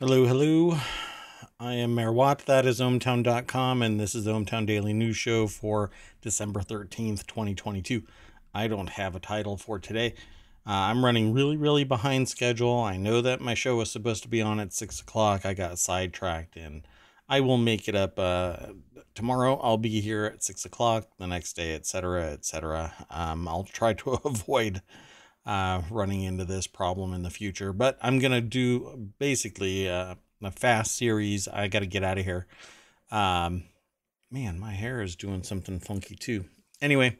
Hello, hello. I am Mayor Watt. That is ohmtown.com, and this is the ohmTown Daily News Show for December 13th, 2022. I don't have a title for today. Uh, I'm running really, really behind schedule. I know that my show was supposed to be on at 6 o'clock. I got sidetracked, and I will make it up uh, tomorrow. I'll be here at 6 o'clock, the next day, etc., etc. Um, I'll try to avoid uh, running into this problem in the future. But I'm going to do basically uh, a fast series. I got to get out of here. Um, man, my hair is doing something funky too. Anyway,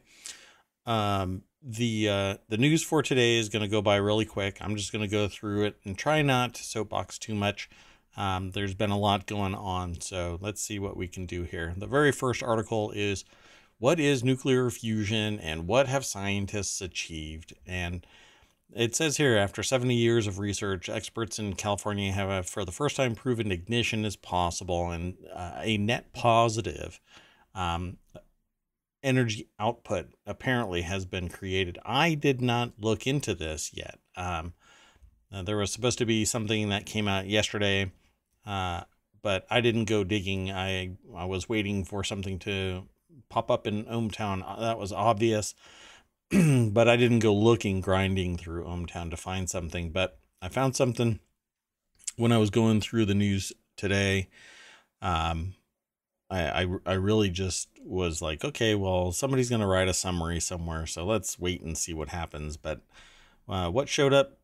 um, the uh, the news for today is going to go by really quick. I'm just going to go through it and try not to soapbox too much. Um, there's been a lot going on, so let's see what we can do here. The very first article is what is nuclear fusion and what have scientists achieved? And it says here after 70 years of research, experts in California have uh, for the first time proven ignition is possible and uh, a net positive um, energy output apparently has been created. I did not look into this yet. Um, there was supposed to be something that came out yesterday, uh, but I didn't go digging. I I was waiting for something to pop up in ohmTown. Uh, that was obvious, but I didn't go looking, grinding through ohmTown to find something. But I found something when I was going through the news today. Um, I, I, I really just was like, okay, well, somebody's going to write a summary somewhere. So let's wait and see what happens. But uh, what showed up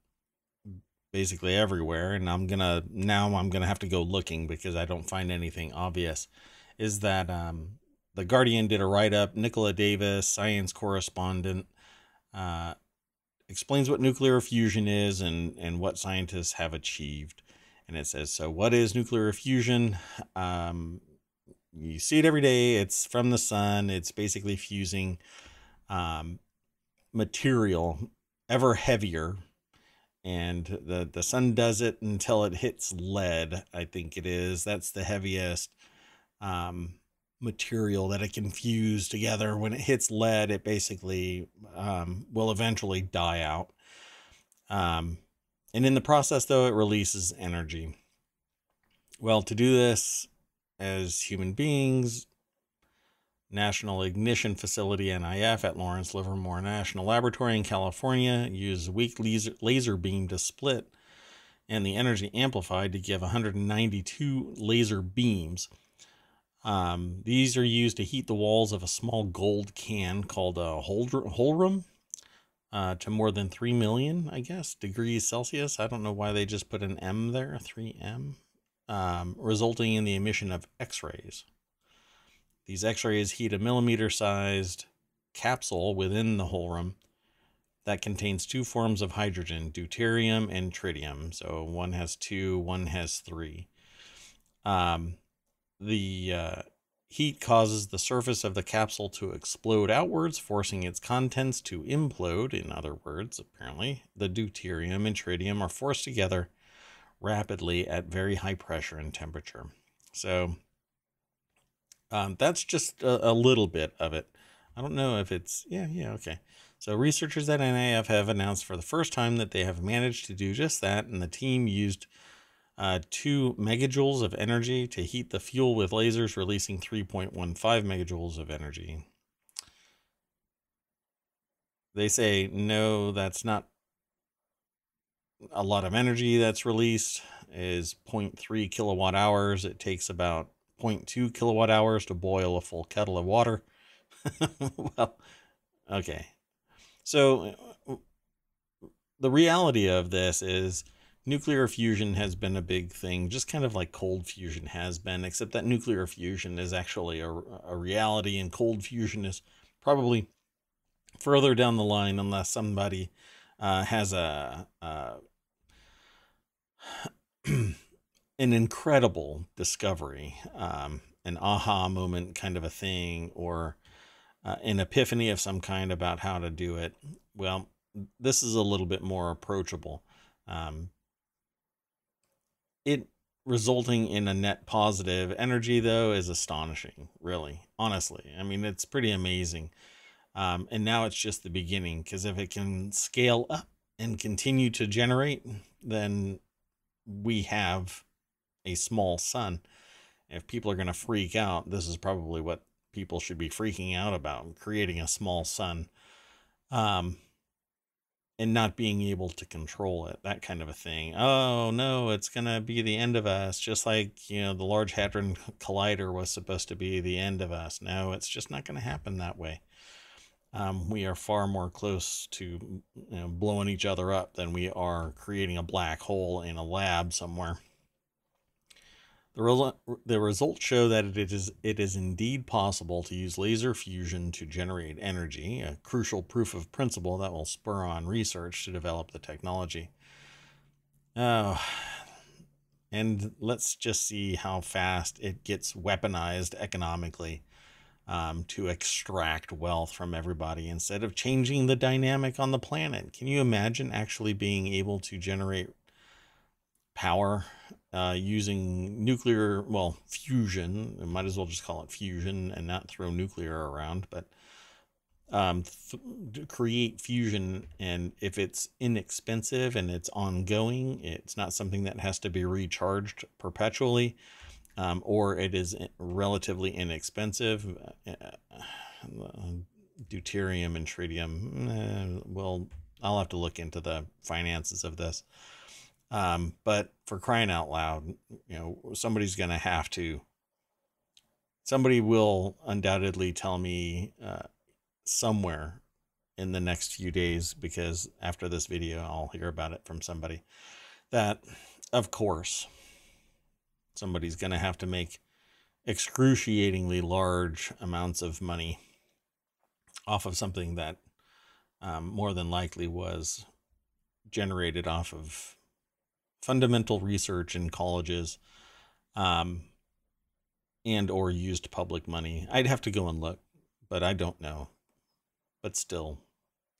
basically everywhere, and I'm to now I'm to have to go looking because I don't find anything obvious, is that um, the Guardian did a write up. Nicola Davis, science correspondent, uh, explains what nuclear fusion is and, and what scientists have achieved. And it says, so what is nuclear fusion? Um, you see it every day. It's from the sun. It's basically fusing um, material ever heavier. And the, the sun does it until it hits lead, I think it is. That's the heaviest. Um, material that it can fuse together. When it hits lead, it basically um, will eventually die out. Um, and in the process, though, it releases energy. Well, to do this as human beings, National Ignition Facility NIF at Lawrence Livermore National Laboratory in California uses weak laser, laser beam to split and the energy amplified to give 192 laser beams um, these are used to heat the walls of a small gold can called a hohlraum uh, to more than 3 million, I guess, degrees Celsius. I don't know why they just put an M there, 3M, um, resulting in the emission of X rays. These X rays heat a millimeter sized capsule within the hohlraum that contains two forms of hydrogen, deuterium and tritium. So one has two, one has three. Um, the uh, heat causes the surface of the capsule to explode outwards, forcing its contents to implode. In other words, apparently, the deuterium and tritium are forced together rapidly at very high pressure and temperature. So um, that's just a, a, little bit of it. I don't know if it's, yeah, yeah, okay. So researchers at NAF have announced for the first time that they have managed to do just that, and the team used uh, 2 megajoules of energy to heat the fuel with lasers, releasing 3.15 megajoules of energy. They say, no, that's not a lot of energy that's released, is 0.3 kilowatt hours. It takes about 0.2 kilowatt hours to boil a full kettle of water. well, okay. So the reality of this is nuclear fusion has been a big thing, just kind of like cold fusion has been, except that nuclear fusion is actually a, a reality, and cold fusion is probably further down the line unless somebody uh, has a, a an incredible discovery, um, an aha moment kind of a thing, or uh, an epiphany of some kind about how to do it. Well, this is a little bit more approachable. Um, it resulting in a net positive energy though is astonishing really honestly i mean it's pretty amazing um, and now it's just the beginning because if it can scale up and continue to generate then we have a small sun. If people are going to freak out, this is probably what people should be freaking out about creating a small sun. Um, and not being able to control it, that kind of a thing. Oh no, it's gonna be the end of us, just like you know the Large Hadron Collider was supposed to be the end of us. No, it's just not gonna happen that way. Um, we are far more close to you know, blowing each other up than we are creating a black hole in a lab somewhere. The, result, the results show that it is, it is indeed possible to use laser fusion to generate energy, a crucial proof of principle that will spur on research to develop the technology. Oh, and let's just see how fast it gets weaponized economically um, to extract wealth from everybody instead of changing the dynamic on the planet. Can you imagine actually being able to generate power uh, using nuclear, well, fusion. I might as well just call it fusion and not throw nuclear around, but um, th- create fusion. And if it's inexpensive and it's ongoing, it's not something that has to be recharged perpetually, um, or it is relatively inexpensive. Uh, uh deuterium and tritium, eh, well, I'll have to look into the finances of this. Um, but for crying out loud, you know, somebody's going to have to, somebody will undoubtedly tell me uh, somewhere in the next few days, because after this video, I'll hear about it from somebody, that of course, somebody's going to have to make excruciatingly large amounts of money off of something that um, more than likely was generated off of fundamental research in colleges um, and or used public money. I'd have to go and look, but I don't know. But still,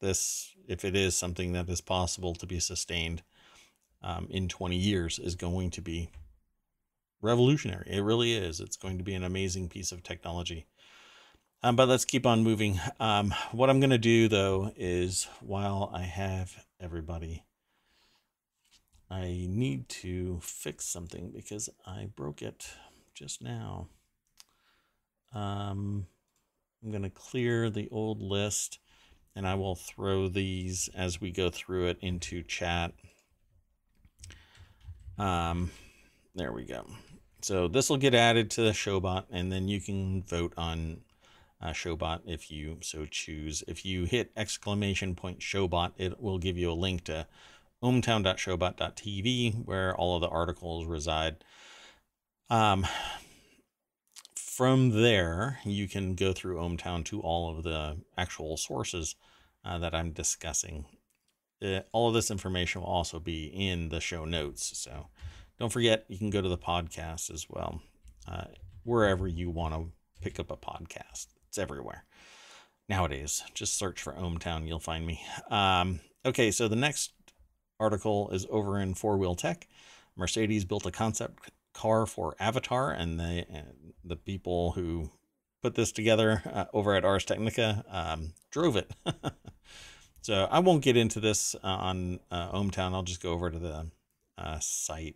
this, if it is something that is possible to be sustained um, in 20 years, is going to be revolutionary. It really is. It's going to be an amazing piece of technology. Um, but let's keep on moving. Um, what I'm going to do, though, is while I have everybody I need to fix something because I broke it just now. Um, I'm going to clear the old list and I will throw these as we go through it into chat. Um, there we go. So this will get added to the Showbot and then you can vote on uh, Showbot if you so choose. If you hit exclamation point Showbot, it will give you a link to ohmtown.showbot.tv, where all of the articles reside. Um, from there, you can go through ohmTown to all of the actual sources uh, that I'm discussing. Uh, all of this information will also be in the show notes. So don't forget, you can go to the podcast as well, uh, wherever you want to pick up a podcast. It's everywhere nowadays. Just search for ohmTown, you'll find me. Um, okay, so the next article is over in Four Wheel Tech. Mercedes built a concept car for Avatar, and the the people who put this together uh, over at Ars Technica um, drove it. so I won't get into this uh, on uh, ohmTown. I'll just go over to the uh, site.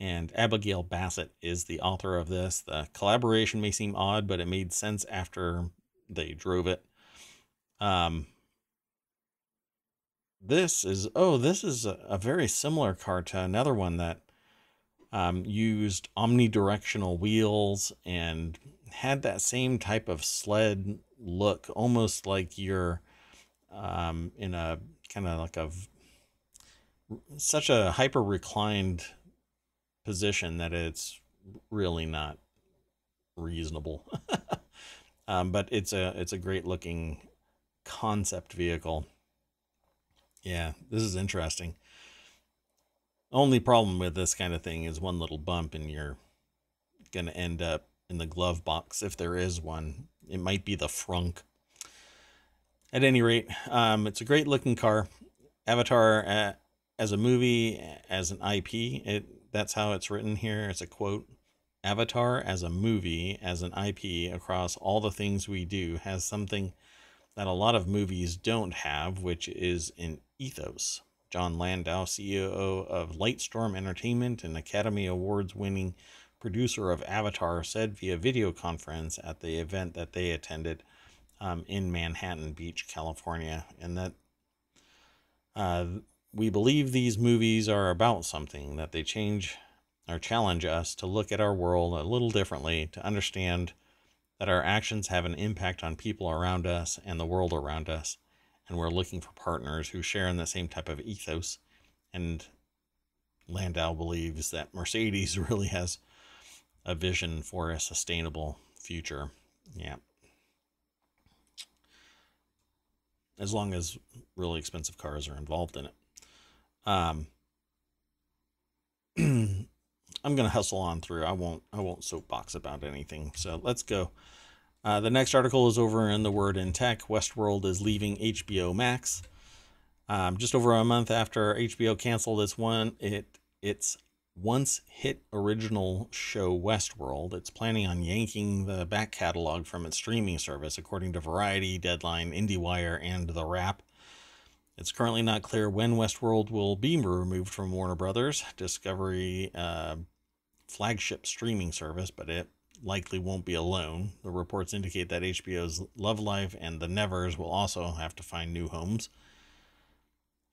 And Abigail Bassett is the author of this. The collaboration may seem odd, but it made sense after they drove it. Um, this is oh this is a, a very similar car to another one that um, used omnidirectional wheels and had that same type of sled look almost like you're um, in a kind of like a such a hyper reclined position that it's really not reasonable. Um, but it's a it's a great looking concept vehicle yeah, this is interesting. Only problem with this kind of thing is one little bump and you're going to end up in the glove box if there is one. It might be the frunk. At any rate, um, it's a great looking car. Avatar uh, as a movie, as an IP, it that's how it's written here. It's a quote. Avatar as a movie, as an IP across all the things we do has something that a lot of movies don't have, which is an ethos. Jon Landau, CEO of Lightstorm Entertainment and Academy Awards winning producer of Avatar, said via video conference at the event that they attended um, in Manhattan Beach, California, and that uh, we believe these movies are about something, that they change or challenge us to look at our world a little differently, to understand that our actions have an impact on people around us and the world around us. And we're looking for partners who share in the same type of ethos. And Landau believes that Mercedes really has a vision for a sustainable future. Yeah. As long as really expensive cars are involved in it. Um, I'm gonna hustle on through. I won't. I won't soapbox about anything. So let's go. Uh, the next article is over in the Word in Tech. Westworld is leaving HBO Max. Um, just over a month after HBO canceled its one, it its once hit original show Westworld. It's planning on yanking the back catalog from its streaming service, according to Variety, Deadline, IndieWire, and The Wrap. It's currently not clear when Westworld will be removed from Warner Brothers Discovery uh, flagship streaming service, but it likely won't be alone. The reports indicate that HBO's Love Life and The Nevers will also have to find new homes.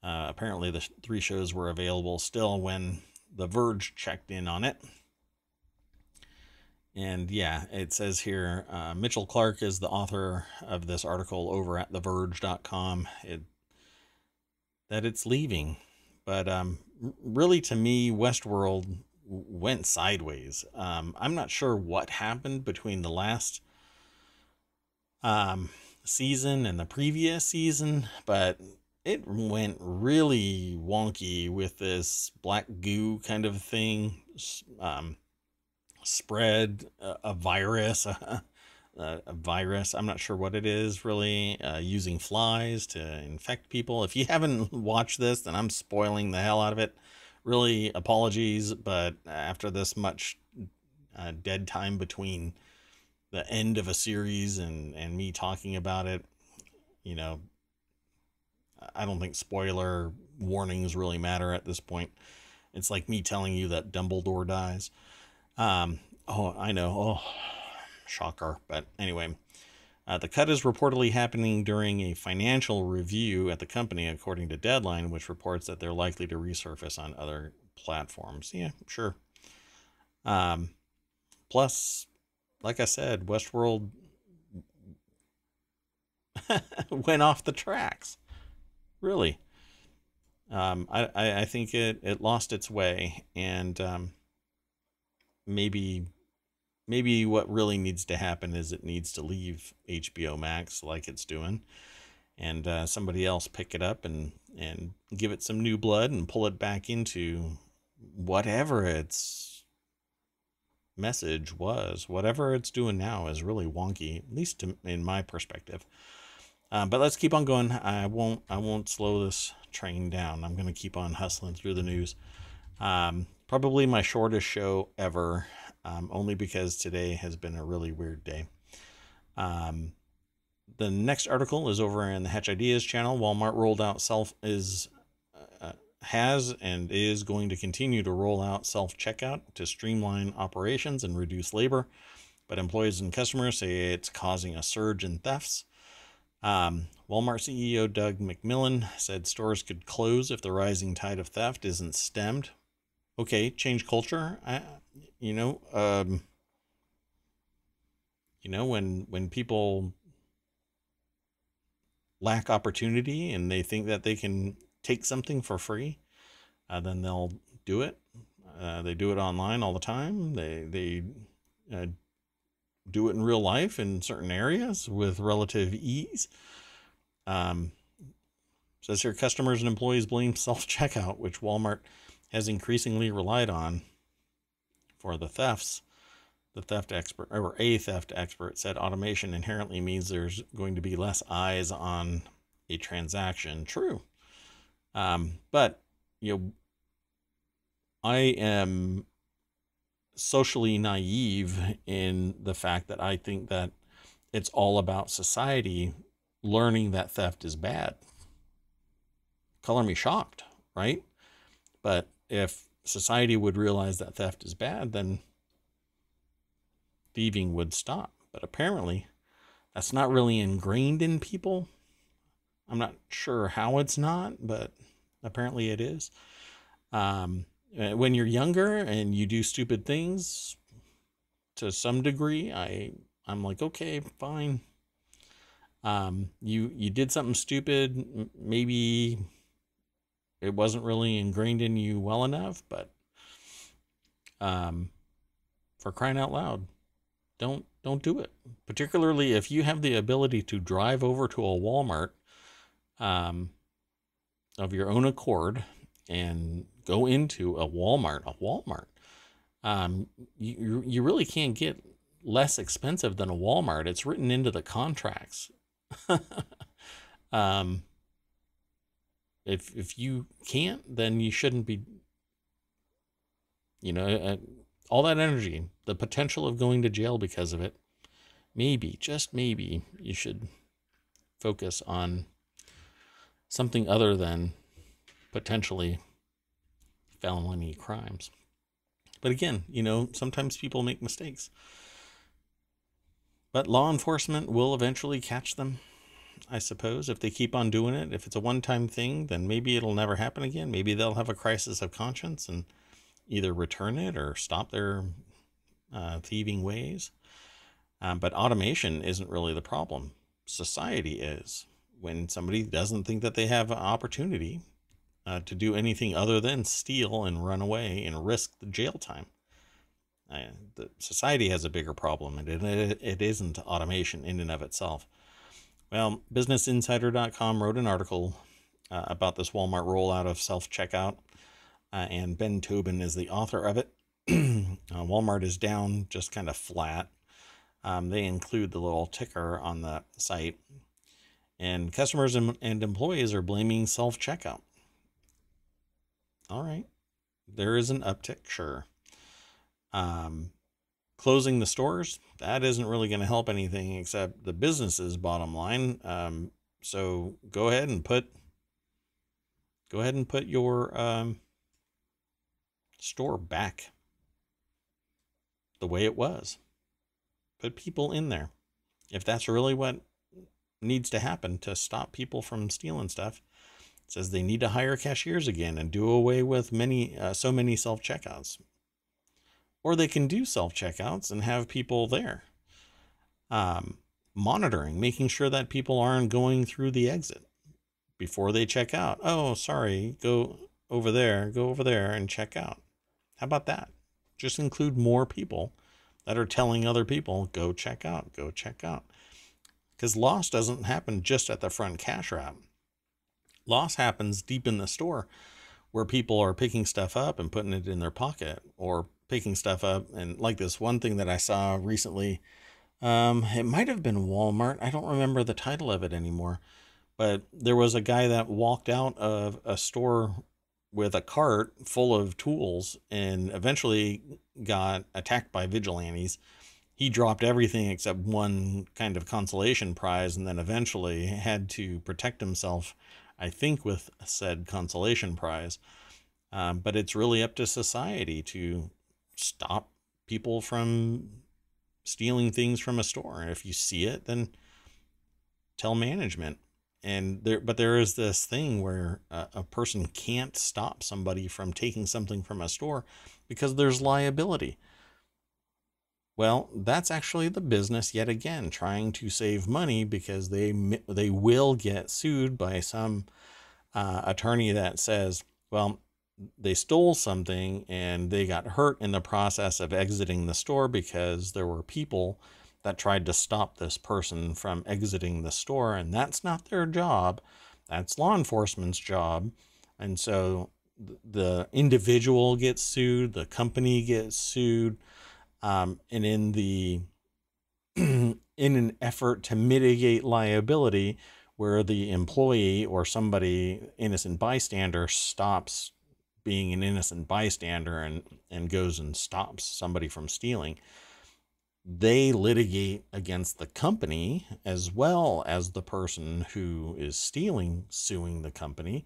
Uh, apparently, the three shows were available still when The Verge checked in on it. And yeah, it says here uh, Mitchell Clark is the author of this article over at TheVerge.com. It that it's leaving. But um, really, to me, Westworld went sideways. Um, I'm not sure what happened between the last um, season and the previous season, but it went really wonky with this black goo kind of thing. Um, spread a, a virus, a, a, virus. I'm not sure what it is really, uh, using flies to infect people. If you haven't watched this, then I'm spoiling the hell out of it. Really, apologies, but after this much uh, dead time between the end of a series and, and me talking about it, you know, I don't think spoiler warnings really matter at this point. It's like me telling you that Dumbledore dies. Um, oh, I know. Oh, Shocker. But anyway, uh, the cut is reportedly happening during a financial review at the company, according to Deadline, which reports that they're likely to resurface on other platforms. Yeah, sure. Um, plus, like I said, Westworld went off the tracks. Really. Um, I, I, I think it, it lost its way and um, maybe maybe what really needs to happen is it needs to leave HBO Max like it's doing, and uh, somebody else pick it up and and give it some new blood and pull it back into whatever its message was. Whatever it's doing now is really wonky, at least to, in my perspective. Uh, but let's keep on going. I won't. I won't slow this train down. I'm to keep on hustling through the news. Um, probably my shortest show ever um, only because today has been a really weird day. Um, the next article is over in the Hatch Ideas channel. Walmart rolled out self is uh, has and is going to continue to roll out self checkout to streamline operations and reduce labor, but employees and customers say it's causing a surge in thefts. Um, Walmart CEO Doug McMillon said stores could close if the rising tide of theft isn't stemmed. Okay, change culture. I, you know um you know when when people lack opportunity and they think that they can take something for free uh, then they'll do it. Uh, they do it online all the time. They they uh, do it in real life in certain areas with relative ease. Um, says here customers and employees blame self-checkout which walmart has increasingly relied on for the thefts, the theft expert or a theft expert said automation inherently means there's going to be less eyes on a transaction. True. Um, but you know, I am socially naive in the fact that I think that it's all about society learning that theft is bad. Color me shocked. right? But if society would realize that theft is bad, then thieving would stop. But apparently, that's not really ingrained in people. I'm not sure how it's not, but apparently it is. Um, when you're younger and you do stupid things, to some degree, I I'm like okay, fine. Um, you you did something stupid, maybe it wasn't really ingrained in you well enough, but um, for crying out loud, don't don't do it. Particularly if you have the ability to drive over to a Walmart um, of your own accord and go into a Walmart, a Walmart. Um, you you really can't get less expensive than a Walmart. It's written into the contracts. um, if if you can't, then you shouldn't be. You know, uh, all that energy, the potential of going to jail because of it. Maybe, just maybe, you should focus on something other than potentially felony crimes. But again, you know, sometimes people make mistakes. But law enforcement will eventually catch them, I suppose, if they keep on doing it. If it's a one time thing, then maybe it'll never happen again. Maybe they'll have a crisis of conscience and either return it or stop their uh, thieving ways. Um, but automation isn't really the problem. Society is. When somebody doesn't think that they have an opportunity uh, to do anything other than steal and run away and risk the jail time. Uh, the society has a bigger problem, and it, it isn't automation in and of itself. Well, BusinessInsider.com wrote an article uh, about this Walmart rollout of self checkout, uh, and Ben Tobin is the author of it. Uh, Walmart is down just kind of flat. Um, they include the little ticker on the site, and customers and, and employees are blaming self checkout. All right, there is an uptick, sure. Um, closing the stores that isn't really going to help anything except the business's bottom line. Um, so go ahead and put go ahead and put your um, store back the way it was. Put people in there. If that's really what needs to happen to stop people from stealing stuff, says they need to hire cashiers again and do away with many uh, so many self checkouts or they can do self checkouts and have people there. Um, monitoring, making sure that people aren't going through the exit before they check out. Oh, sorry, go over there, go over there and check out. How about that? Just include more people that are telling other people, go check out, go check out. Because loss doesn't happen just at the front cash wrap. Loss happens deep in the store where people are picking stuff up and putting it in their pocket or picking stuff up. And like this one thing that I saw recently, um, it might have been Walmart. I don't remember the title of it anymore. But there was a guy that walked out of a store with a cart full of tools and eventually got attacked by vigilantes. He dropped everything except one kind of consolation prize and then eventually had to protect himself, I think, with said consolation prize. Um, but it's really up to society to stop people from stealing things from a store. And if you see it, then tell management. And there, but there is this thing where a, a person can't stop somebody from taking something from a store because there's liability. Well, that's actually the business yet again, trying to save money because they they will get sued by some uh, attorney that says, well, they stole something and they got hurt in the process of exiting the store because there were people that tried to stop this person from exiting the store and that's not their job. That's law enforcement's job. And so the individual gets sued the company gets sued um, and in the in an effort to mitigate liability where the employee or somebody innocent bystander stops being an innocent bystander and, and goes and stops somebody from stealing, they litigate against the company as well as the person who is stealing suing the company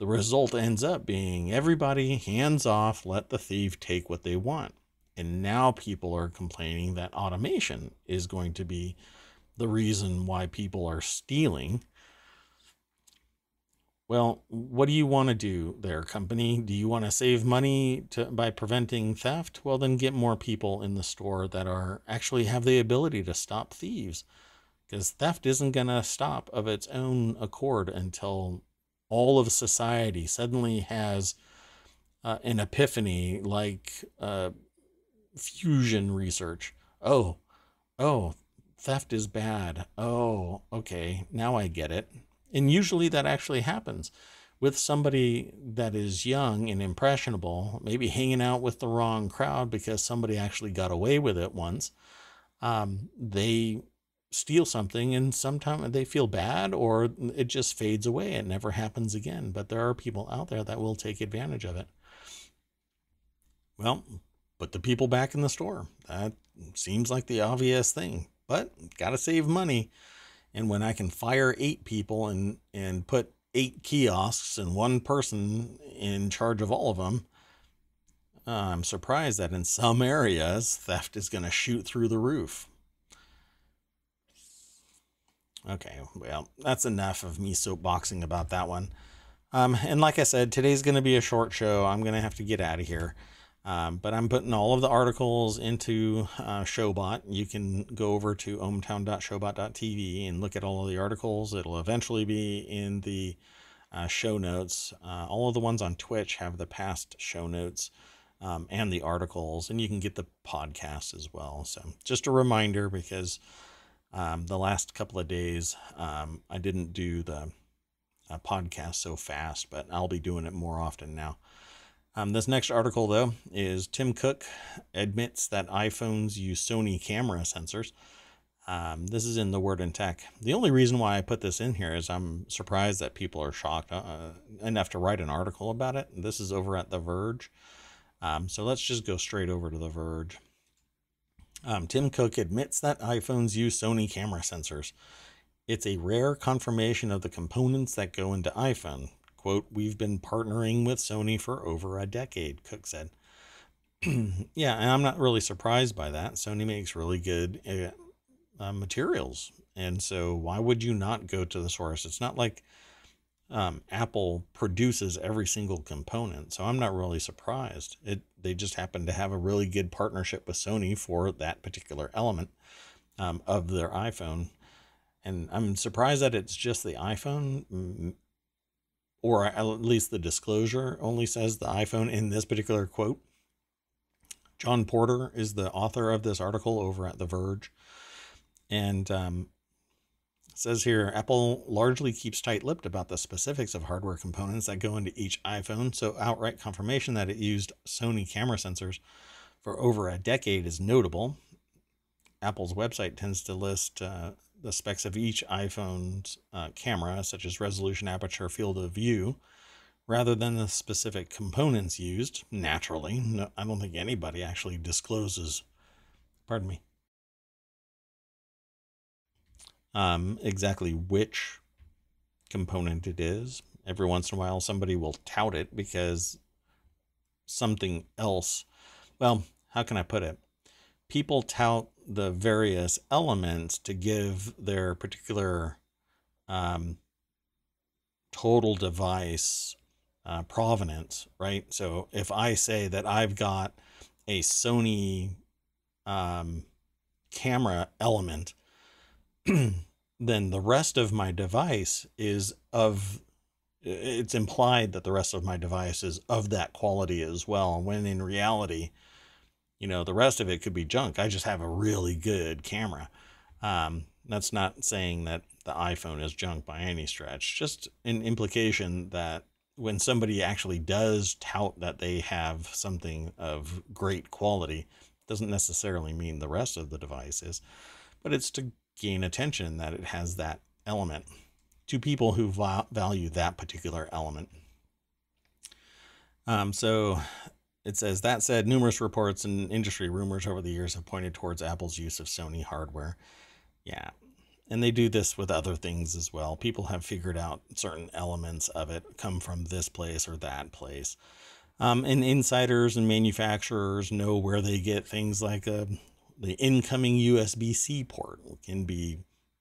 the result ends up being everybody hands off, let the thief take what they want. And now people are complaining that automation is going to be the reason why people are stealing. Well, what do you want to do there, company? Do you want to save money to, by preventing theft? Well, then get more people in the store that are actually have the ability to stop thieves. Because theft isn't going to stop of its own accord until all of society suddenly has uh, an epiphany like uh, fusion research. Oh, oh, theft is bad. Oh, okay, now I get it. And usually that actually happens with somebody that is young and impressionable, maybe hanging out with the wrong crowd because somebody actually got away with it once. Um, they steal something and sometimes they feel bad or it just fades away. It never happens again. But there are people out there that will take advantage of it. Well, put the people back in the store. That seems like the obvious thing, but got to save money. And when I can fire eight people and, and put eight kiosks and one person in charge of all of them, uh, I'm surprised that in some areas theft is going to shoot through the roof. Okay, well, that's enough of me soapboxing about that one. Um, and like I said, today's going to be a short show. I'm going to have to get out of here. Um, but I'm putting all of the articles into uh, Showbot. You can go over to ohmtown.showbot.tv and look at all of the articles. It'll eventually be in the uh, show notes. Uh, all of the ones on Twitch have the past show notes um, and the articles, and you can get the podcast as well. So just a reminder because um, the last couple of days um, I didn't do the uh, podcast so fast, but I'll be doing it more often now. Um, this next article, though, is Tim Cook admits that iPhones use Sony camera sensors. Um, this is in the Word and Tech. The only reason why I put this in here is I'm surprised that people are shocked uh, enough to write an article about it. This is over at The Verge. Um, so let's just go straight over to The Verge. Um, Tim Cook admits that iPhones use Sony camera sensors. It's a rare confirmation of the components that go into iPhone. Quote, we've been partnering with Sony for over a decade, Cook said. yeah, and I'm not really surprised by that. Sony makes really good uh, uh, materials. And so why would you not go to the source? It's not like um, Apple produces every single component. So I'm not really surprised. It they just happen to have a really good partnership with Sony for that particular element um, of their iPhone. And I'm surprised that it's just the iPhone, or at least the disclosure only says the iPhone in this particular quote. Jon Porter is the author of this article over at The Verge. And um, says here Apple largely keeps tight lipped about the specifics of hardware components that go into each iPhone, so outright confirmation that it used Sony camera sensors for over a decade is notable. Apple's website tends to list uh, the specs of each iPhone's uh, camera, such as resolution, aperture, field of view, rather than the specific components used. Naturally, no, I don't think anybody actually discloses, pardon me, um, exactly which component it is. Every once in a while, somebody will tout it because something else. Well, how can I put it? People tout the various elements to give their particular um, total device uh, provenance, right? So if I say that I've got a Sony um, camera element then the rest of my device is of it's implied that the rest of my device is of that quality as well when in reality you know the rest of it could be junk. I just have a really good camera. Um, that's not saying that the iphone is junk by any stretch just an implication that when somebody actually does tout that they have something of great quality doesn't necessarily mean the rest of the device is but it's to gain attention that it has that element. To people who value that particular element. Um, so it says that said, numerous reports and industry rumors over the years have pointed towards Apple's use of Sony hardware. Yeah, and they do this with other things as well. People have figured out certain elements of it come from this place or that place. Um, and insiders and manufacturers know where they get things like a, uh, the incoming USB C port can be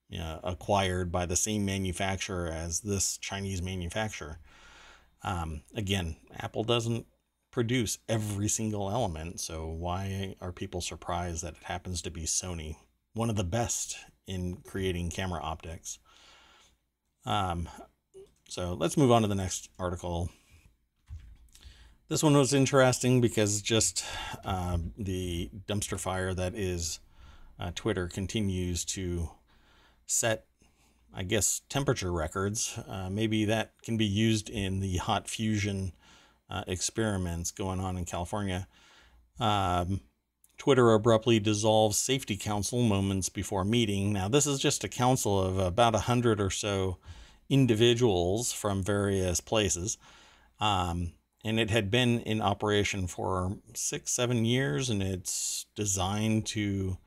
you know, acquired by the same manufacturer as this Chinese manufacturer. Um, again, Apple doesn't produce every single element, so why are people surprised that it happens to be Sony, one of the best in creating camera optics? Um, so let's move on to the next article. This one was interesting because just uh, the dumpster fire that is uh, Twitter continues to set I guess, temperature records. Uh, maybe that can be used in the hot fusion uh, experiments going on in California. Um, Twitter abruptly dissolves safety council moments before meeting. Now, this is just a council of about a hundred or so individuals from various places. Um, and it had been in operation for six, seven years, and it's designed to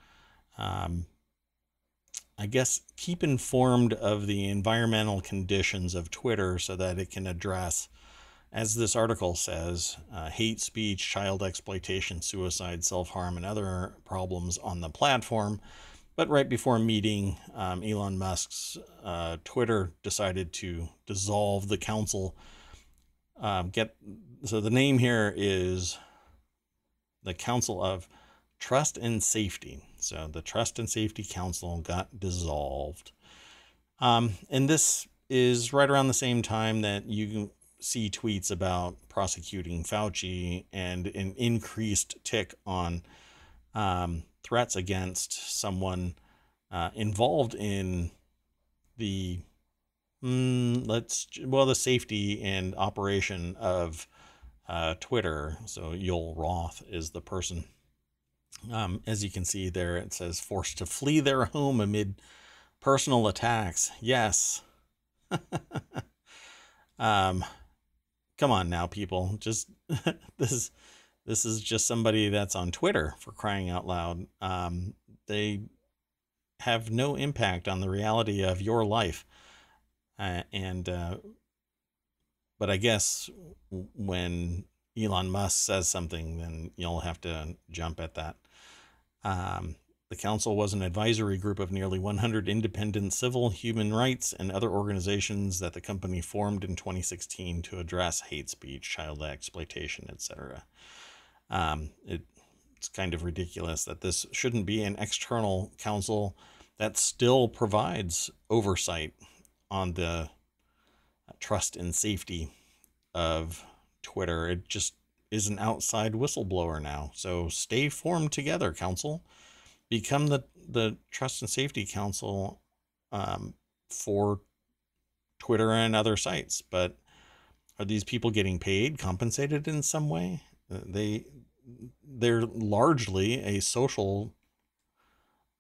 um, I guess, keep informed of the environmental conditions of Twitter so that it can address, as this article says, uh, hate speech, child exploitation, suicide, self harm, and other problems on the platform. But right before meeting, um, Elon Musk's uh, Twitter decided to dissolve the council. Um, get so the name here is the Council of Trust and Safety. So the Trust and Safety Council got dissolved. Um, and this is right around the same time that you see tweets about prosecuting Fauci and an increased tick on um, threats against someone uh, involved in the mm, let's well the safety and operation of uh, Twitter. So Joel Roth is the person um, as you can see there, it says forced to flee their home amid personal attacks. Yes. um, come on now, people. Just this is this is just somebody that's on Twitter for crying out loud. Um, they have no impact on the reality of your life, uh, and uh, but I guess when Elon Musk says something, then you'll have to jump at that. Um, the council was an advisory group of nearly 100 independent civil, human rights, and other organizations that the company formed in 2016 to address hate speech, child exploitation, etc. Um, it, it's kind of ridiculous that this shouldn't be an external council that still provides oversight on the trust and safety of Twitter. It just is an outside whistleblower now. So stay formed together, council. Become the, the Trust and Safety Council um, for Twitter and other sites. But are these people getting paid, compensated in some way? Uh, they they're largely a social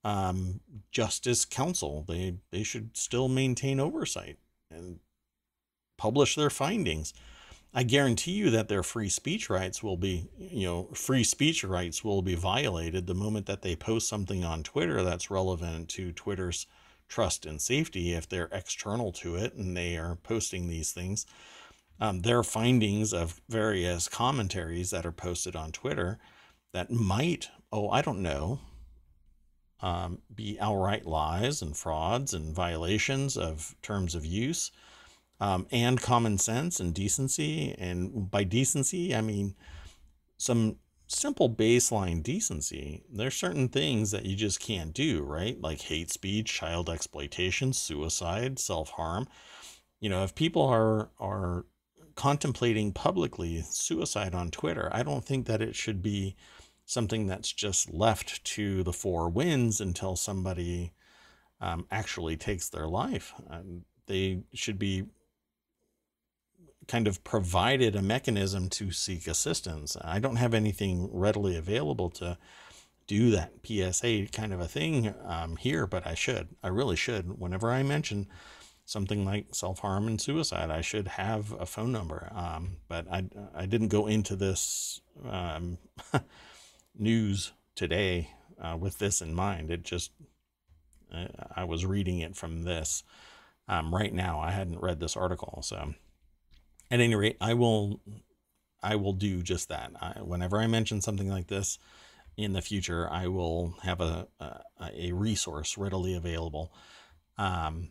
um, justice council. They they should still maintain oversight and publish their findings. I guarantee you that their free speech rights will be, you know, free speech rights will be violated the moment that they post something on Twitter that's relevant to Twitter's trust and safety if they're external to it and they are posting these things. Um, their findings of various commentaries that are posted on Twitter that might, oh, I don't know, um, be outright lies and frauds and violations of terms of use um, and common sense and decency. And by decency, I mean some simple baseline decency. There's certain things that you just can't do, right? Like hate speech, child exploitation, suicide, self harm. You know, if people are are contemplating publicly suicide on Twitter, I don't think that it should be something that's just left to the four winds until somebody um, actually takes their life. Um, they should be kind of provided a mechanism to seek assistance. I don't have anything readily available to do that PSA kind of a thing um, here, but I should. I really should. Whenever I mention something like self harm and suicide, I should have a phone number. Um, but I, I didn't go into this um, news today uh, with this in mind. It just I, I was reading it from this um, right now. I hadn't read this article, so at any rate, I will I will do just that. I, whenever I mention something like this in the future, I will have a a, a resource readily available. Um,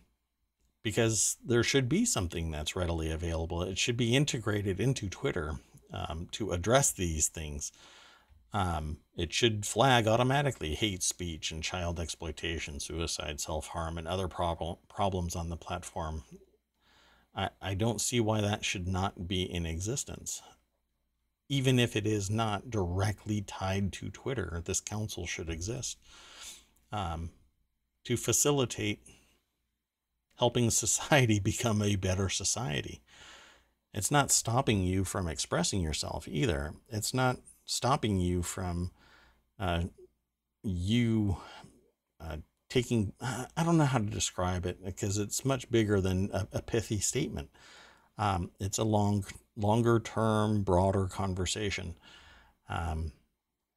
because there should be something that's readily available. It should be integrated into Twitter um, to address these things. Um, it should flag automatically hate speech and child exploitation, suicide, self harm, and other prob- problems on the platform. I, I don't see why that should not be in existence. Even if it is not directly tied to Twitter, this council should exist um, to facilitate helping society become a better society. It's not stopping you from expressing yourself either. It's not stopping you from uh, you uh, taking, I don't know how to describe it because it's much bigger than a, a pithy statement. Um, it's a long, longer term, broader conversation. Um,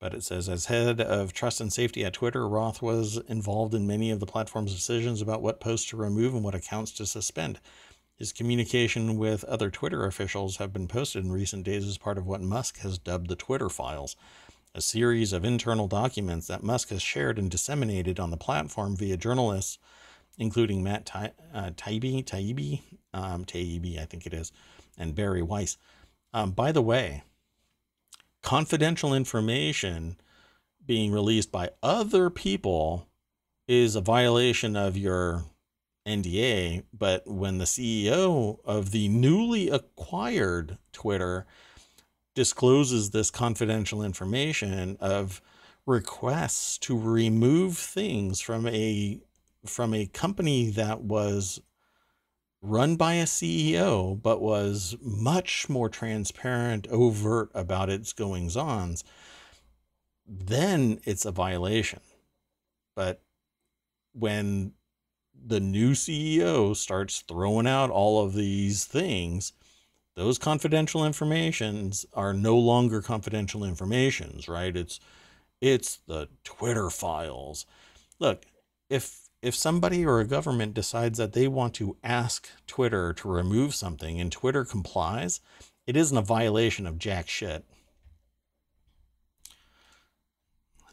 but it says, as head of trust and safety at Twitter, Roth was involved in many of the platform's decisions about what posts to remove and what accounts to suspend. His communication with other Twitter officials have been posted in recent days as part of what Musk has dubbed the Twitter files, a series of internal documents that Musk has shared and disseminated on the platform via journalists, including Matt Taibbi, Taibbi, um, Taibbi, I think it is, and Bari Weiss. Um, by the way, confidential information being released by other people is a violation of your NDA. But when the CEO of the newly acquired Twitter discloses this confidential information of requests to remove things from a from a company that was run by a CEO, but was much more transparent, overt about its goings ons, then it's a violation. But when the new CEO starts throwing out all of these things, those confidential informations are no longer confidential informations, right? It's it's the Twitter files. Look, if if somebody or a government decides that they want to ask Twitter to remove something and Twitter complies, it isn't a violation of jack shit.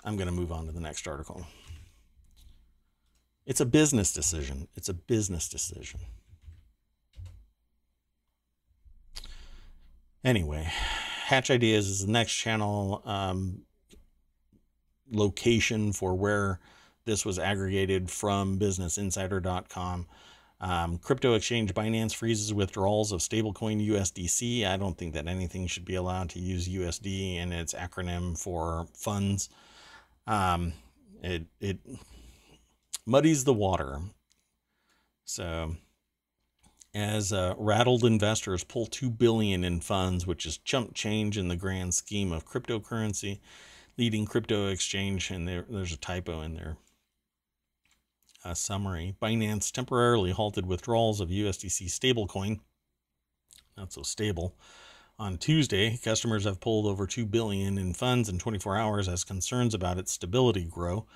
I'm going to move on to the next article. It's a business decision. It's a business decision. Anyway, Hatch Ideas is the next channel um, location for where this was aggregated from businessinsider.com. Um, crypto exchange Binance freezes withdrawals of stablecoin USDC. I don't think that anything should be allowed to use USD in its acronym for funds. Um, it it muddies the water. So, as uh, rattled investors pull two billion in funds, which is chump change in the grand scheme of cryptocurrency, leading crypto exchange, and there, there's a typo in there summary, Binance temporarily halted withdrawals of USDC stablecoin. Not so stable. On Tuesday, customers have pulled over 2 billion in funds in 24 hours as concerns about its stability grow.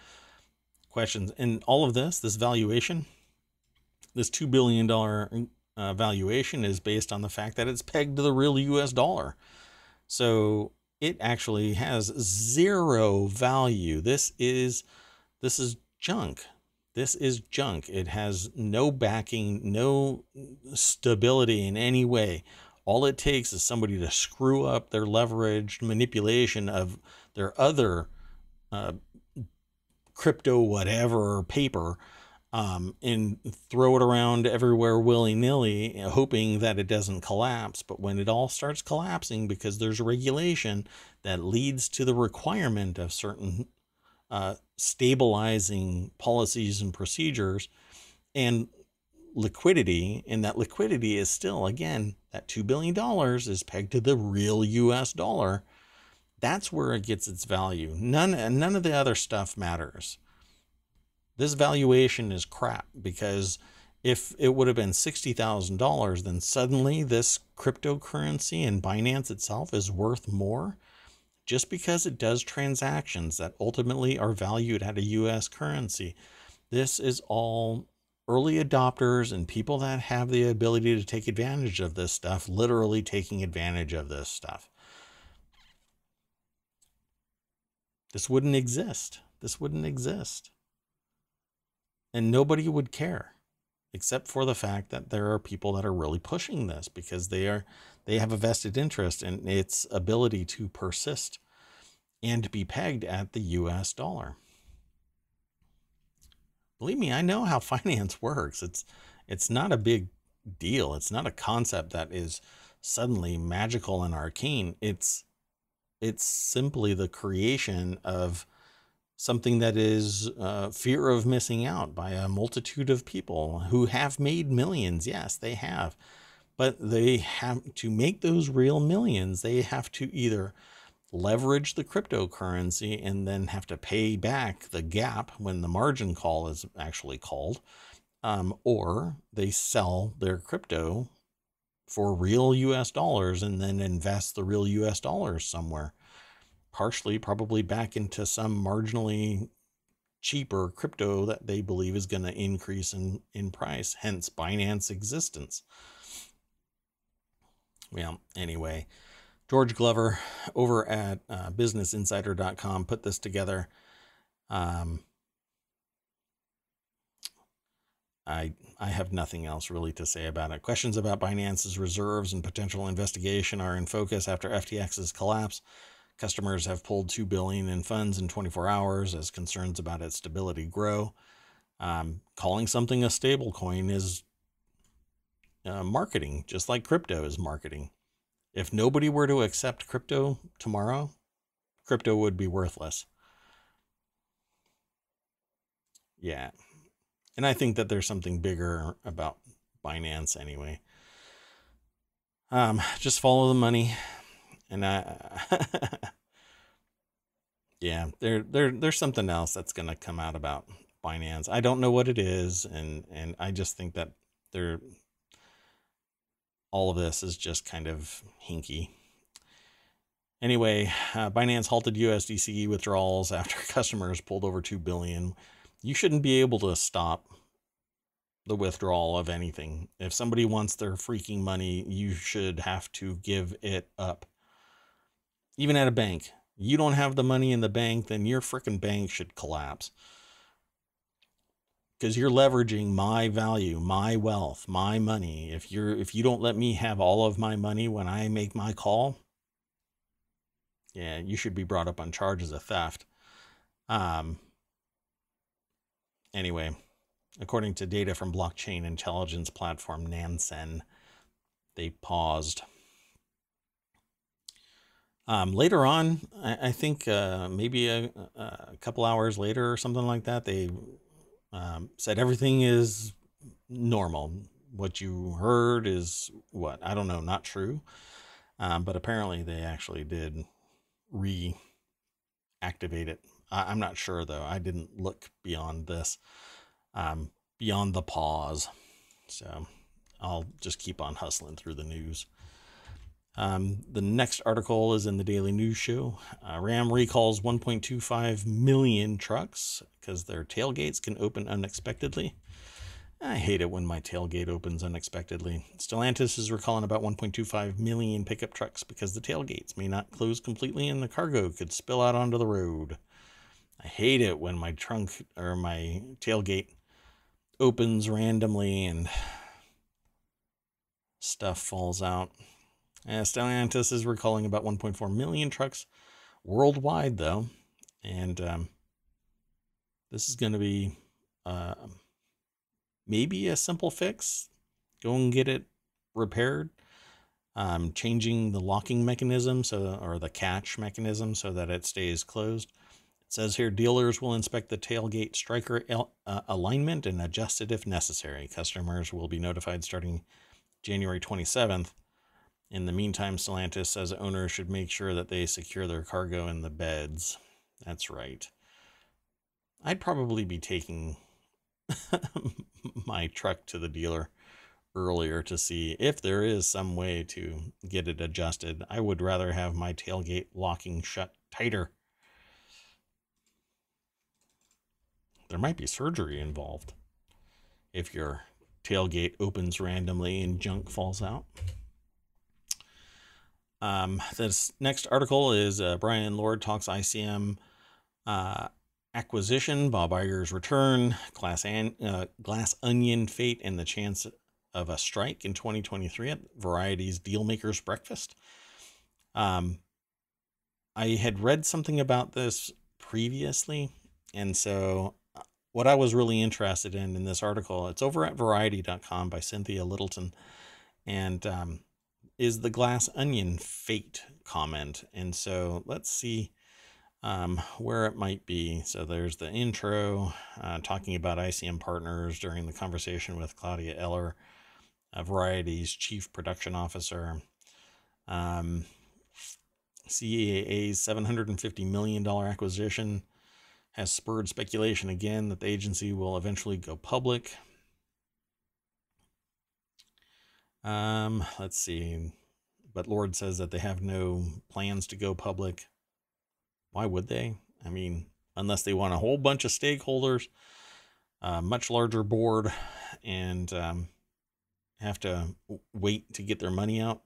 Questions in all of this, this valuation, this 2 billion dollar uh, valuation is based on the fact that it's pegged to the real US dollar. So, it actually has zero value. This is this is junk. This is junk. It has no backing, no stability in any way. All it takes is somebody to screw up their leveraged manipulation of their other uh, crypto whatever paper um, and throw it around everywhere willy nilly, hoping that it doesn't collapse. But when it all starts collapsing because there's a regulation that leads to the requirement of certain uh, stabilizing policies and procedures and liquidity. And that liquidity is still, again, that $2 billion is pegged to the real US dollar. That's where it gets its value. None, none of the other stuff matters. This valuation is crap because if it would have been $60,000, then suddenly this cryptocurrency and Binance itself is worth more just because it does transactions that ultimately are valued at a US currency. This is all early adopters and people that have the ability to take advantage of this stuff, literally taking advantage of this stuff. This wouldn't exist. This wouldn't exist. And nobody would care except for the fact that there are people that are really pushing this because they are they have a vested interest in its ability to persist and be pegged at the US dollar. Believe me, I know how finance works. It's it's not a big deal. It's not a concept that is suddenly magical and arcane. It's it's simply the creation of something that is uh, fear of missing out by a multitude of people who have made millions. Yes, they have. But they have to make those real millions, they have to either leverage the cryptocurrency and then have to pay back the gap when the margin call is actually called, um, or they sell their crypto for real US dollars and then invest the real US dollars somewhere, partially probably back into some marginally cheaper crypto that they believe is going to increase in, in price, hence Binance existence. Well, anyway, George Glover over at uh, businessinsider.com put this together. Um, I I have nothing else really to say about it. Questions about Binance's reserves and potential investigation are in focus after FTX's collapse. Customers have pulled 2 billion in funds in 24 hours as concerns about its stability grow. Um, calling something a stablecoin is uh, marketing, just like crypto is marketing. If nobody were to accept crypto tomorrow, crypto would be worthless. Yeah. And I think that there's something bigger about Binance anyway. Um, just follow the money. And I Yeah, there there there's something else that's gonna come out about Binance. I don't know what it is, and and I just think that they're all of this is just kind of hinky. Anyway, uh, Binance halted USDC withdrawals after customers pulled over 2 billion. You shouldn't be able to stop the withdrawal of anything. If somebody wants their freaking money, you should have to give it up. Even at a bank, you don't have the money in the bank, then your freaking bank should collapse because you're leveraging my value, my wealth, my money. If you're if you don't let me have all of my money when I make my call, yeah, you should be brought up on charges of theft. Um anyway, according to data from blockchain intelligence platform Nansen, they paused. Um, later on, I, I think uh, maybe a, a couple hours later or something like that, they um, said everything is normal. What you heard is what? I don't know, not true. Um, but apparently they actually did reactivate it. I, am not sure though. I didn't look beyond this, um, beyond the pause. So I'll just keep on hustling through the news. Um, the next article is in the Daily News Show. Uh, Ram recalls 1.25 million trucks because their tailgates can open unexpectedly. I hate it when my tailgate opens unexpectedly. Stellantis is recalling about 1.25 million pickup trucks because the tailgates may not close completely and the cargo could spill out onto the road. I hate it when my trunk or my tailgate opens randomly and stuff falls out. Uh, Stellantis is recalling about 1.4 million trucks worldwide, though. And um, this is going to be uh, maybe a simple fix. Go and get it repaired. Um, changing the locking mechanism so or the catch mechanism so that it stays closed. It says here dealers will inspect the tailgate striker uh, alignment and adjust it if necessary. Customers will be notified starting January 27th in the meantime, Stellantis says owners should make sure that they secure their cargo in the beds. That's right. I'd probably be taking my truck to the dealer earlier to see if there is some way to get it adjusted. I would rather have my tailgate locking shut tighter. there might be surgery involved if your tailgate opens randomly and junk falls out. Um, this next article is uh, Bryan Lourd talks ICM uh, acquisition, Bob Iger's return, Glass, an, uh, Glass Onion fate, and the chance of a strike in 2023 at Variety's Dealmakers Breakfast. Um, I had read something about this previously, and so uh, what I was really interested in in this article, it's over at Variety.com by Cynthia Littleton, and um, is the glass onion fate comment. And so let's see um, where it might be. So there's the intro uh, talking about ICM partners during the conversation with Claudia Eller, Variety's chief production officer. Um, CAA's $750 million acquisition has spurred speculation again that the agency will eventually go public. Um, let's see. But Lourd says that they have no plans to go public. Why would they? I mean, unless they want a whole bunch of stakeholders, a much larger board, and um, have to wait to get their money out.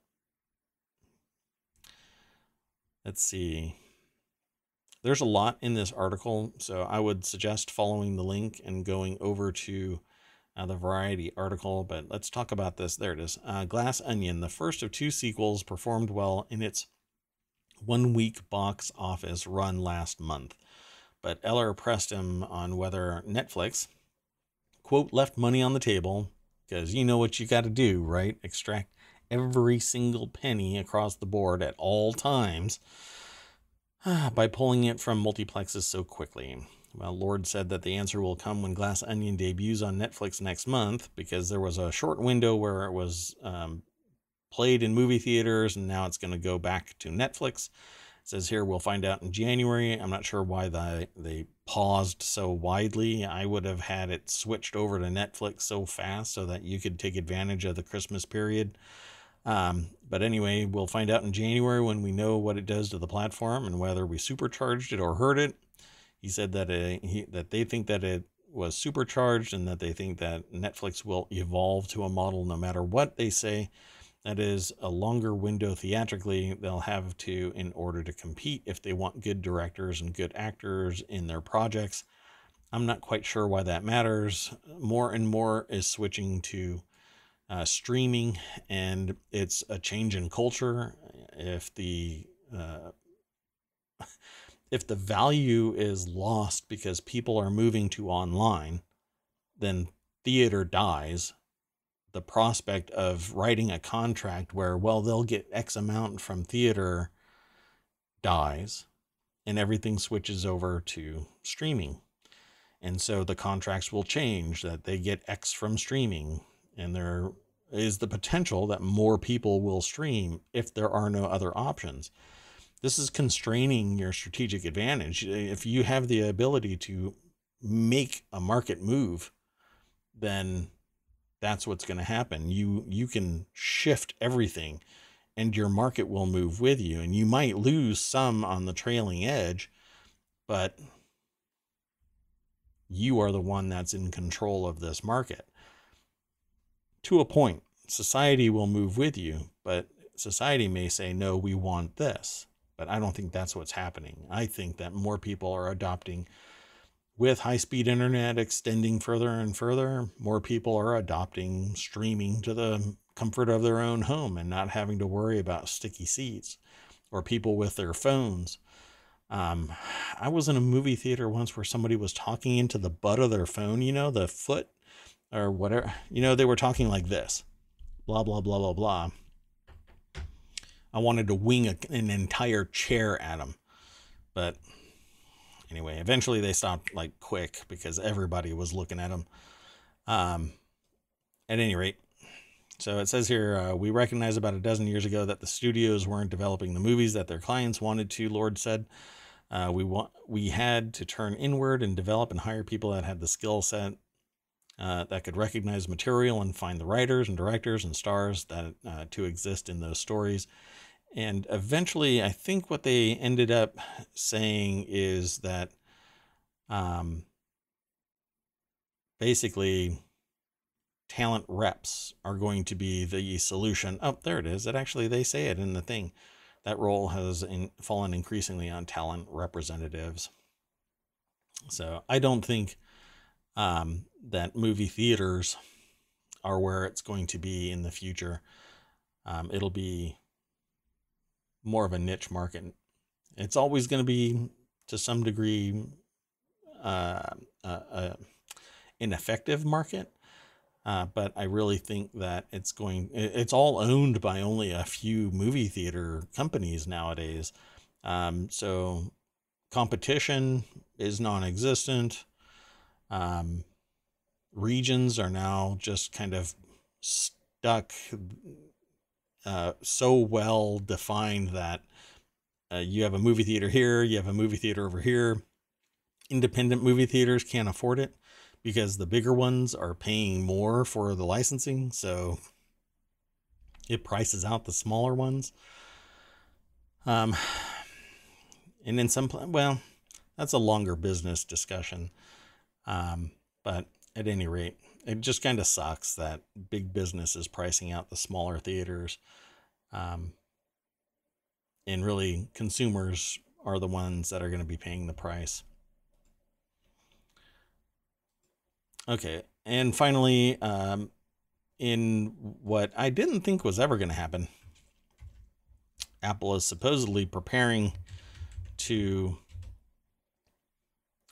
Let's see. There's a lot in this article, so I would suggest following the link and going over to uh, the Variety article, but let's talk about this. There it is. Uh, Glass Onion, the first of two sequels, performed well in its one week box office run last month. But Eller pressed him on whether Netflix, quote, left money on the table, because you know what you got to do, right? Extract every single penny across the board at all times by pulling it from multiplexes so quickly. Well, Lourd said that the answer will come when Glass Onion debuts on Netflix next month because there was a short window where it was um, played in movie theaters and now it's going to go back to Netflix. It says here we'll find out in January. I'm not sure why the, they paused so widely. I would have had it switched over to Netflix so fast so that you could take advantage of the Christmas period. Um, but anyway, we'll find out in January when we know what it does to the platform and whether we supercharged it or hurt it. He said that it, he, that they think that it was supercharged and that they think that Netflix will evolve to a model no matter what they say. That is a longer window theatrically they'll have to in order to compete if they want good directors and good actors in their projects. I'm not quite sure why that matters. More and more is switching to uh, streaming, and it's a change in culture. If the uh, if the value is lost because people are moving to online, then theater dies. The prospect of writing a contract where, well, they'll get X amount from theater dies and everything switches over to streaming. And so the contracts will change that they get X from streaming. And there is the potential that more people will stream if there are no other options this is constraining your strategic advantage. Uh, if you have the ability to make a market move, then that's what's going to happen. You you can shift everything and your market will move with you and you might lose some on the trailing edge, but you are the one that's in control of this market. To a point, society will move with you, but society may say no, we want this. But I don't think that's what's happening. I think that more people are adopting, with high speed internet extending further and further, more people are adopting streaming to the comfort of their own home and not having to worry about sticky seats or people with their phones. Um, I was in a movie theater once where somebody was talking into the butt of their phone, you know, the foot or whatever, you know, they were talking like this blah, blah, blah, blah, blah. I wanted to wing a, an entire chair at him. But anyway, eventually they stopped like quick because everybody was looking at him. Um, at any rate, so it says here uh, we recognized about a dozen years ago that the studios weren't developing the movies that their clients wanted to. Lourd said uh, we want we had to turn inward and develop and hire people that had the skill set uh, that could recognize material and find the writers and directors and stars that uh, to exist in those stories and eventually, I think what they ended up saying is that um, basically talent reps are going to be the solution. Oh, there it is. It actually they say it in the thing. That role has in, fallen increasingly on talent representatives. So I don't think um, that movie theaters are where it's going to be in the future. Um, it'll be more of a niche market. It's always going to be, to some degree, uh, uh, uh, ineffective market. Uh, but I really think that it's going, it's all owned by only a few movie theater companies nowadays. Um, so competition is non existent. Um, regions are now just kind of stuck uh, so well defined that uh, you have a movie theater here, you have a movie theater over here. Independent movie theaters can't afford it because the bigger ones are paying more for the licensing. So it prices out the smaller ones. Um, and in some, well, that's a longer business discussion. Um, but at any rate, it just kind of sucks that big business is pricing out the smaller theaters. Um, and really, consumers are the ones that are going to be paying the price. Okay, and finally, um, in what I didn't think was ever going to happen, Apple is supposedly preparing to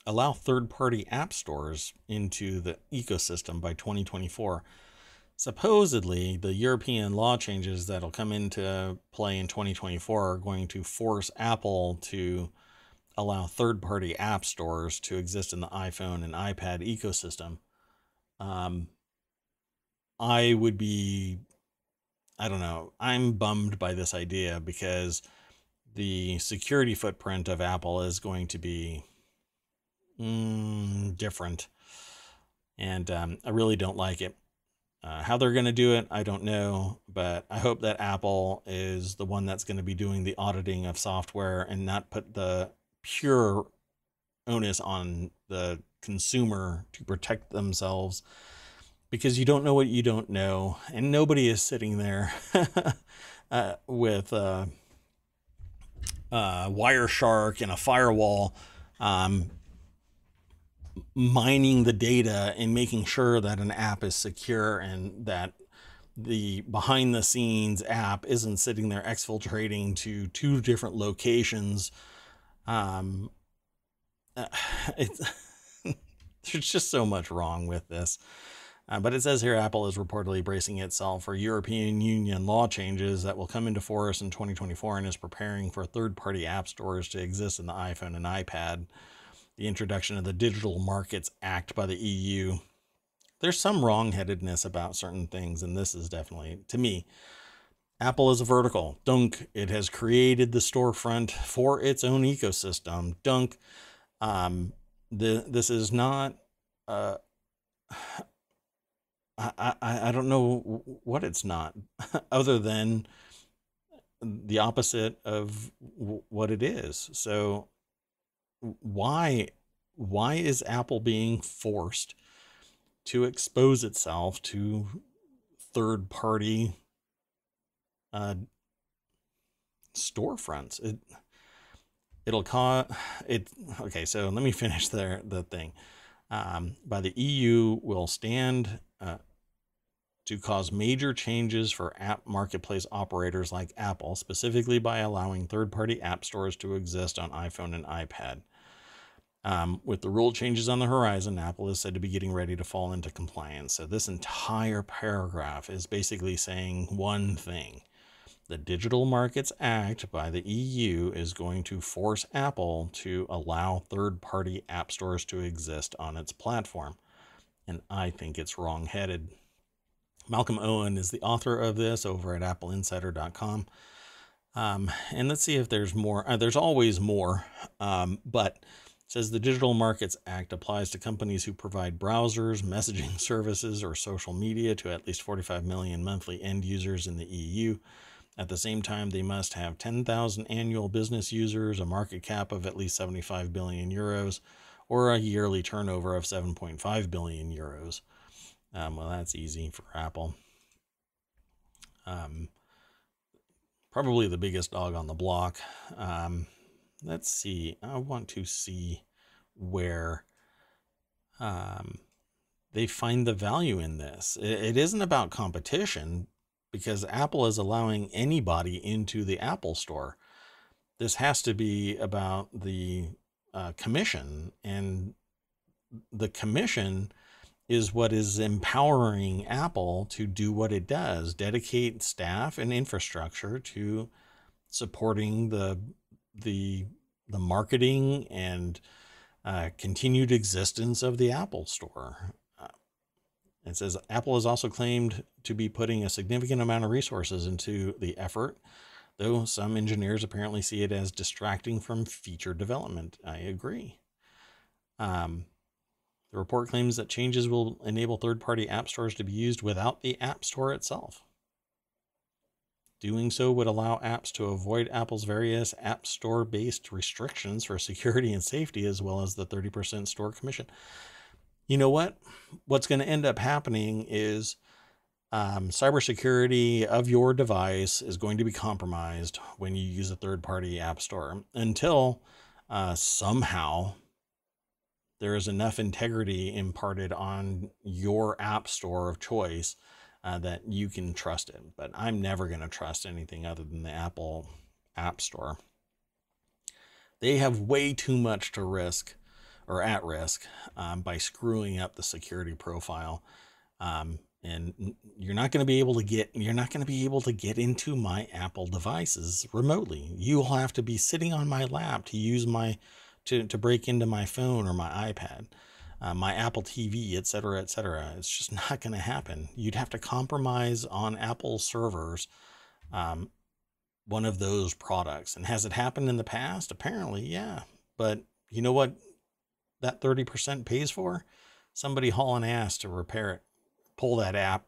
allow third party app stores into the ecosystem by 2024. Supposedly, the European law changes that'll come into play in 2024 are going to force Apple to allow third party app stores to exist in the iPhone and iPad ecosystem. Um, I would be, I don't know, I'm bummed by this idea because the security footprint of Apple is going to be mm, different. And um, I really don't like it. Uh, how they're going to do it, I don't know, but I hope that Apple is the one that's going to be doing the auditing of software and not put the pure onus on the consumer to protect themselves because you don't know what you don't know, and nobody is sitting there uh, with a, a Wireshark and a firewall um, mining the data and making sure that an app is secure and that the behind the scenes app isn't sitting there exfiltrating to two different locations um it's there's just so much wrong with this. Uh, but it says here apple is reportedly bracing itself for european union law changes that will come into force in 2024 and is preparing for third party app stores to exist in the iphone and ipad the introduction of the Digital Markets Act by the EU. There's some wrongheadedness about certain things, and this is definitely, to me, Apple is a vertical. Dunk, it has created the storefront for its own ecosystem. Dunk, um, the, this is not, uh, I, I, I don't know what it's not, other than the opposite of what it is. So why why is Apple being forced to expose itself to third party uh, storefronts? It it'll cause it. Okay, so let me finish there the thing. Um, by the EU will stand uh, to cause major changes for app marketplace operators like Apple, specifically by allowing third party app stores to exist on iPhone and iPad. Um, with the rule changes on the horizon, Apple is said to be getting ready to fall into compliance. So, this entire paragraph is basically saying one thing the Digital Markets Act by the EU is going to force Apple to allow third party app stores to exist on its platform. And I think it's wrong headed. Malcolm Owen is the author of this over at appleinsider.com. Um, and let's see if there's more. Uh, there's always more, um, but says the Digital Markets Act applies to companies who provide browsers, messaging services, or social media to at least 45 million monthly end users in the EU. At the same time, they must have 10,000 annual business users, a market cap of at least 75 billion euros, or a yearly turnover of 7.5 billion euros. Um, well, that's easy for Apple. Um, probably the biggest dog on the block. Um, let's see. I want to see where um, they find the value in this. It, it isn't about competition because Apple is allowing anybody into the Apple Store. This has to be about the uh, commission, and the commission is what is empowering Apple to do what it does dedicate staff and infrastructure to supporting the the the marketing and uh, continued existence of the Apple Store. Uh, it says Apple has also claimed to be putting a significant amount of resources into the effort, though some engineers apparently see it as distracting from feature development. I agree. Um, the report claims that changes will enable third party app stores to be used without the App Store itself. Doing so would allow apps to avoid Apple's various App Store based restrictions for security and safety, as well as the 30% store commission. You know what? What's going to end up happening is um, cybersecurity of your device is going to be compromised when you use a third party app store until uh, somehow there is enough integrity imparted on your app store of choice uh, that you can trust it. But I'm never going to trust anything other than the Apple App Store. They have way too much to risk or at risk um, by screwing up the security profile. Um, and you're not going to be able to get you're not going to be able to get into my Apple devices remotely. You will have to be sitting on my lap to use my to to break into my phone or my iPad uh, my Apple TV, et cetera, et cetera. It's just not going to happen. You'd have to compromise on Apple servers um, one of those products. And has it happened in the past? Apparently, yeah. But you know what that 30% pays for? Somebody hauling ass to repair it, pull that app,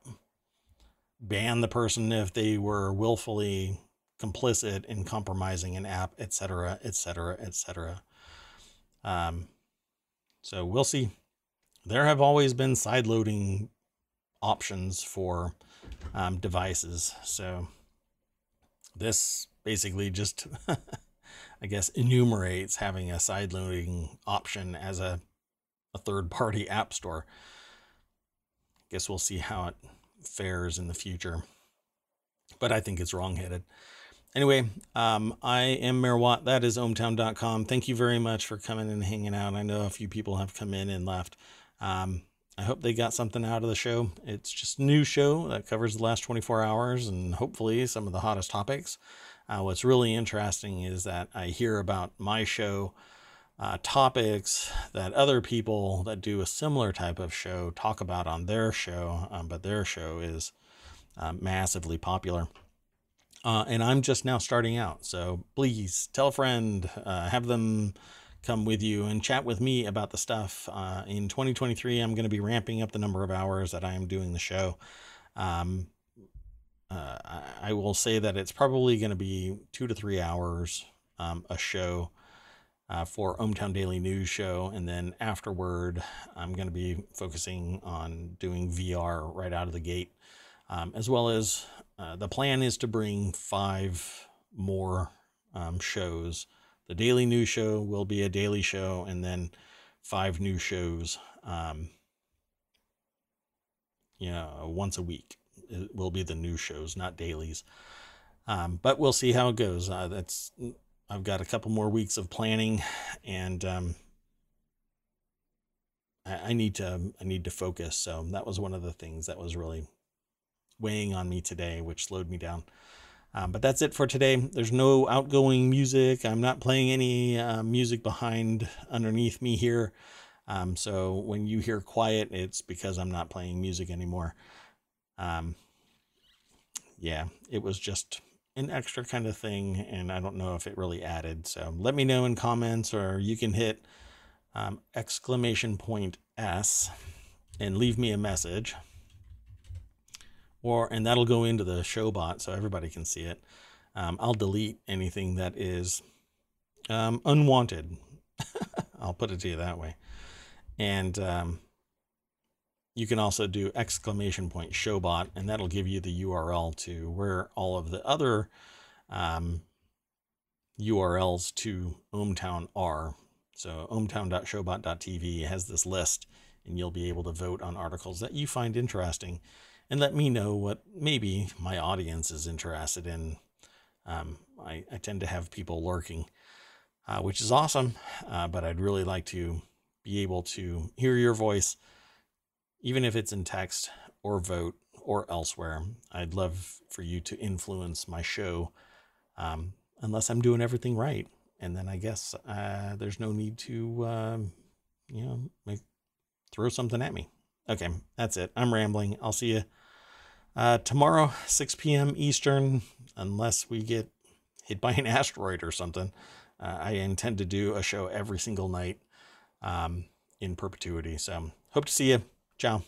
ban the person if they were willfully complicit in compromising an app, et cetera, et cetera, et cetera. Um, so we'll see there have always been side loading options for um, devices. So this basically just, I guess, enumerates having a side loading option as a, a third party app store. I Guess we'll see how it fares in the future. But I think it's wrongheaded. Anyway, um, I am Mayor Watt. That is ohmtown.com. Thank you very much for coming and hanging out. I know a few people have come in and left. Um, I hope they got something out of the show. It's just a new show that covers the last 24 hours and hopefully some of the hottest topics. Uh, what's really interesting is that I hear about my show uh, topics that other people that do a similar type of show talk about on their show, um, but their show is uh, massively popular. Uh, and I'm just now starting out. So please tell a friend, uh, have them come with you and chat with me about the stuff. Uh, in 2023, I'm going to be ramping up the number of hours that I am doing the show. Um, uh, I will say that it's probably going to be two to three hours um, a show uh, for ohmTown Daily News Show. And then afterward, I'm going to be focusing on doing VR right out of the gate, um, as well as uh, the plan is to bring five more um, shows the daily news show will be a daily show, and then five new shows. Um, you know, once a week it will be the new shows, not dailies. Um, but we'll see how it goes. Uh, that's I've got a couple more weeks of planning, and um, I, I need to I need to focus. So that was one of the things that was really weighing on me today, which slowed me down. Um, but that's it for today. There's no outgoing music. I'm not playing any uh, music behind underneath me here. Um, so when you hear quiet, it's because I'm not playing music anymore. Um, yeah, it was just an extra kind of thing, and I don't know if it really added. So let me know in comments, or you can hit um, exclamation point S and leave me a message or and that'll go into the show bot so everybody can see it. Um, I'll delete anything that is um, unwanted. I'll put it to you that way. And um, you can also do exclamation point showbot, and that'll give you the URL to where all of the other um, URLs to ohmTown are. So ohmtown.showbot.tv has this list, and you'll be able to vote on articles that you find interesting and let me know what maybe my audience is interested in. Um, I, I, tend to have people lurking, uh, which is awesome, uh, but I'd really like to be able to hear your voice, even if it's in text or vote or elsewhere. I'd love for you to influence my show, um, unless I'm doing everything right. And then I guess uh, there's no need to, um, you know, make, throw something at me. Okay, that's it. I'm rambling. I'll see you uh, tomorrow, 6 p.m. Eastern, unless we get hit by an asteroid or something. Uh, I intend to do a show every single night um, in perpetuity. So hope to see you. Ciao.